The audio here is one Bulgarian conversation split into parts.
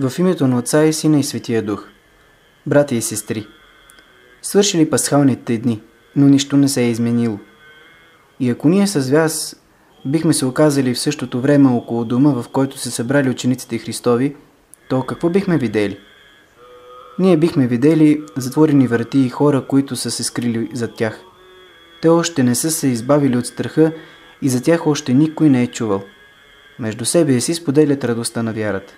В името на Отца и Сина и Светия Дух. Брати и сестри, свършили пасхалните дни, но нищо не се е изменило. И ако ние с вас бихме се оказали в същото време около дома, в който се събрали учениците Христови, то какво бихме видели? Ние бихме видели затворени врати и хора, които са се скрили зад тях. Те още не са се избавили от страха и за тях още никой не е чувал. Между себе си споделят радостта на вярата.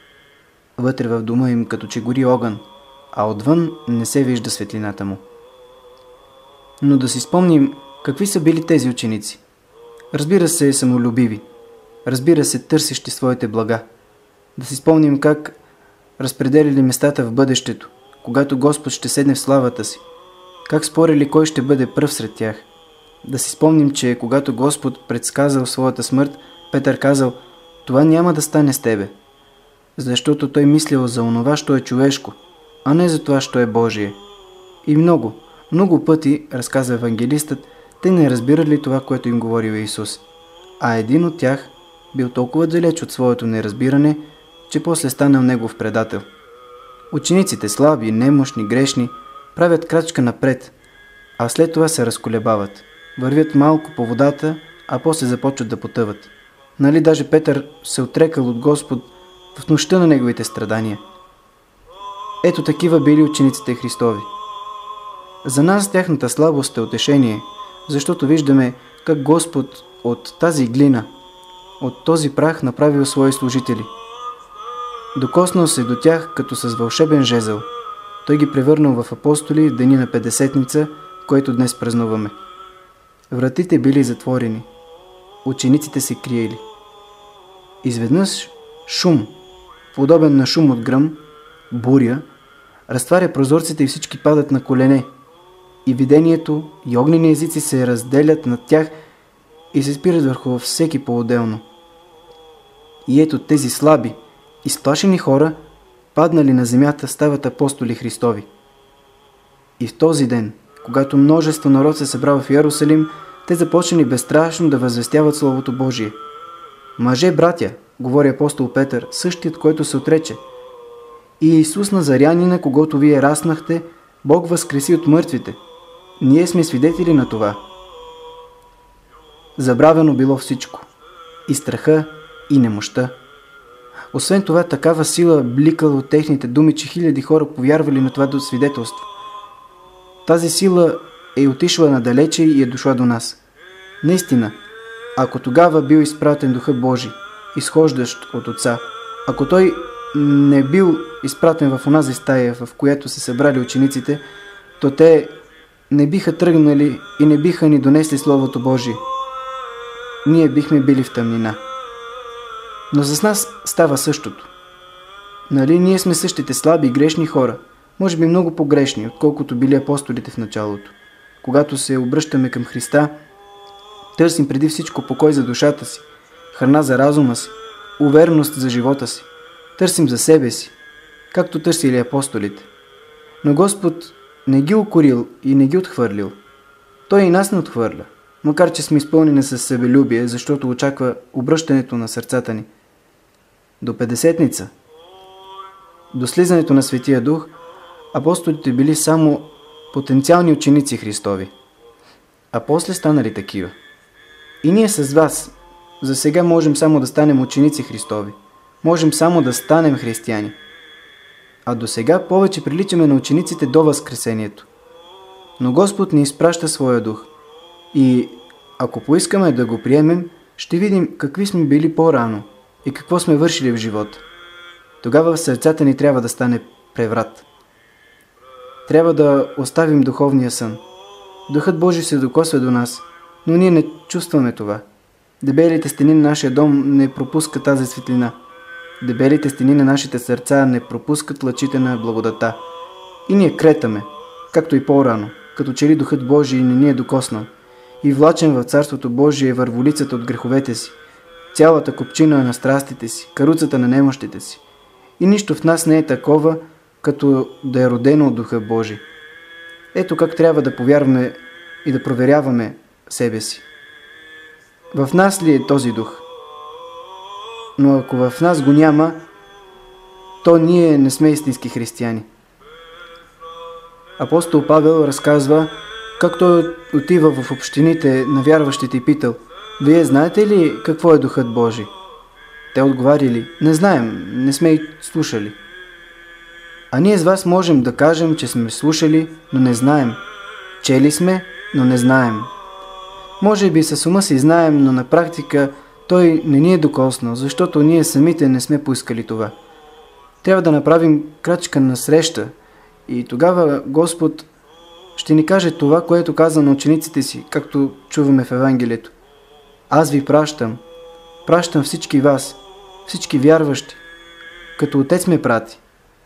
Вътре в дома им като че гори огън, а отвън не се вижда светлината му. Но да си спомним какви са били тези ученици. Разбира се, самолюбиви. Разбира се, търсещи своите блага. Да си спомним как разпределили местата в бъдещето, когато Господ ще седне в славата си. Как спорили кой ще бъде пръв сред тях. Да си спомним, че когато Господ предсказал своята смърт, Петър казал, това няма да стане с тебе – защото той мислил за онова, що е човешко, а не за това, що е Божие. И много, много пъти, разказва евангелистът, те не разбирали това, което им говорил Исус. А един от тях бил толкова далеч от своето неразбиране, че после станал негов предател. Учениците слаби, немощни, грешни, правят крачка напред, а след това се разколебават. Вървят малко по водата, а после започват да потъват. Нали даже Петър се отрекал от Господ в нощта на неговите страдания. Ето такива били учениците Христови. За нас тяхната слабост е утешение, защото виждаме как Господ от тази глина, от този прах направил свои служители. Докоснал се до тях като с вълшебен жезъл. Той ги превърнал в апостоли в дени на Педесетница, който днес празнуваме. Вратите били затворени. Учениците се криели. Изведнъж шум – подобен на шум от гръм, буря, разтваря прозорците и всички падат на колене. И видението, и огнени езици се разделят над тях и се спират върху всеки по-отделно. И ето тези слаби, изплашени хора, паднали на земята, стават апостоли Христови. И в този ден, когато множество народ се събрава в Иерусалим, те започнали безстрашно да възвестяват Словото Божие. Мъже, братя, говори апостол Петър, същият, който се отрече. И Исус Назарянина, когато вие раснахте, Бог възкреси от мъртвите. Ние сме свидетели на това. Забравено било всичко. И страха, и немощта. Освен това, такава сила бликала от техните думи, че хиляди хора повярвали на това до свидетелство. Тази сила е отишла надалече и е дошла до нас. Наистина, ако тогава бил изпратен Духа Божий, изхождащ от Отца. Ако той не бил изпратен в онази стая, в която се събрали учениците, то те не биха тръгнали и не биха ни донесли Словото Божие. Ние бихме били в тъмнина. Но с нас става същото. Нали ние сме същите слаби и грешни хора, може би много погрешни, отколкото били апостолите в началото. Когато се обръщаме към Христа, търсим преди всичко покой за душата си, храна за разума си, увереност за живота си. Търсим за себе си, както търсили апостолите. Но Господ не ги укорил и не ги отхвърлил. Той и нас не отхвърля, макар че сме изпълнени с себелюбие, защото очаква обръщането на сърцата ни. До Педесетница, до слизането на Светия Дух, апостолите били само потенциални ученици Христови, а после станали такива. И ние с вас, за сега можем само да станем ученици Христови. Можем само да станем християни. А до сега повече приличаме на учениците до Възкресението. Но Господ ни изпраща своя дух. И ако поискаме да го приемем, ще видим какви сме били по-рано и какво сме вършили в живота. Тогава в сърцата ни трябва да стане преврат. Трябва да оставим духовния сън. Духът Божий се докосва до нас, но ние не чувстваме това – Дебелите стени на нашия дом не пропускат тази светлина. Дебелите стени на нашите сърца не пропускат лъчите на благодата. И ние кретаме, както и по-рано, като че ли Духът Божий не ни е докоснал. И влачен в Царството Божие е върволицата от греховете си, цялата копчина на страстите си, каруцата на немощите си. И нищо в нас не е такова, като да е родено от Духа Божий. Ето как трябва да повярваме и да проверяваме себе си. В нас ли е този дух? Но ако в нас го няма, то ние не сме истински християни. Апостол Павел разказва как той отива в общините на вярващите и питал Вие знаете ли какво е Духът Божий? Те отговаряли Не знаем, не сме и слушали. А ние с вас можем да кажем, че сме слушали, но не знаем. Чели сме, но не знаем. Може би с ума си знаем, но на практика той не ни е докоснал, защото ние самите не сме поискали това. Трябва да направим крачка на среща и тогава Господ ще ни каже това, което каза на учениците си, както чуваме в Евангелието. Аз ви пращам, пращам всички вас, всички вярващи, като Отец ме прати.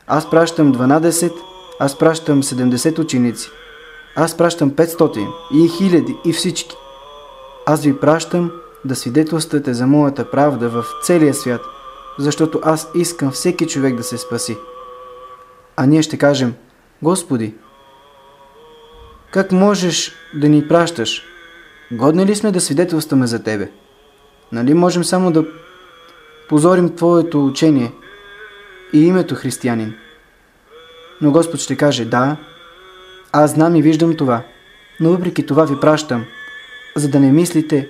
Аз пращам 12, аз пращам 70 ученици, аз пращам 500 и хиляди и всички. Аз ви пращам да свидетелствате за моята правда в целия свят, защото аз искам всеки човек да се спаси. А ние ще кажем, Господи, как можеш да ни пращаш? Годни ли сме да свидетелстваме за Тебе? Нали можем само да позорим Твоето учение и името християнин? Но Господ ще каже, да, аз знам и виждам това, но въпреки това ви пращам, за да не мислите,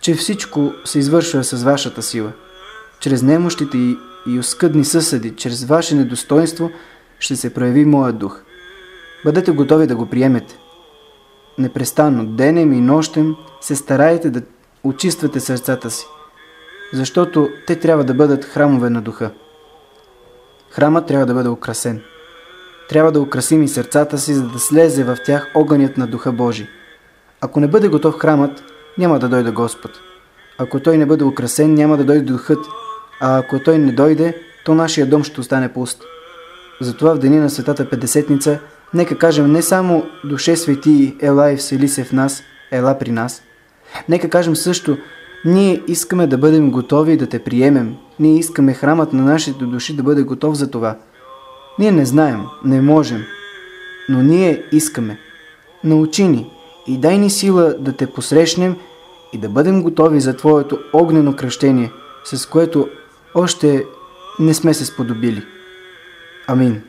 че всичко се извършва с вашата сила. Чрез немощите и, и оскъдни съседи, чрез ваше недостоинство, ще се прояви моят дух. Бъдете готови да го приемете. Непрестанно, денем и нощем, се старайте да очиствате сърцата си, защото те трябва да бъдат храмове на духа. Храмът трябва да бъде украсен. Трябва да украсим и сърцата си, за да слезе в тях огънят на Духа Божий. Ако не бъде готов храмът, няма да дойде Господ. Ако той не бъде украсен, няма да дойде Духът, а ако той не дойде, то нашия дом ще остане пуст. Затова в деня на Светата Петдесетница, нека кажем не само Душе Свети, ела и всели се в нас, ела при нас. Нека кажем също, ние искаме да бъдем готови да те приемем. Ние искаме храмът на нашите души да бъде готов за това. Ние не знаем, не можем, но ние искаме. Научи ни, и дай ни сила да те посрещнем и да бъдем готови за Твоето огнено кръщение, с което още не сме се сподобили. Амин.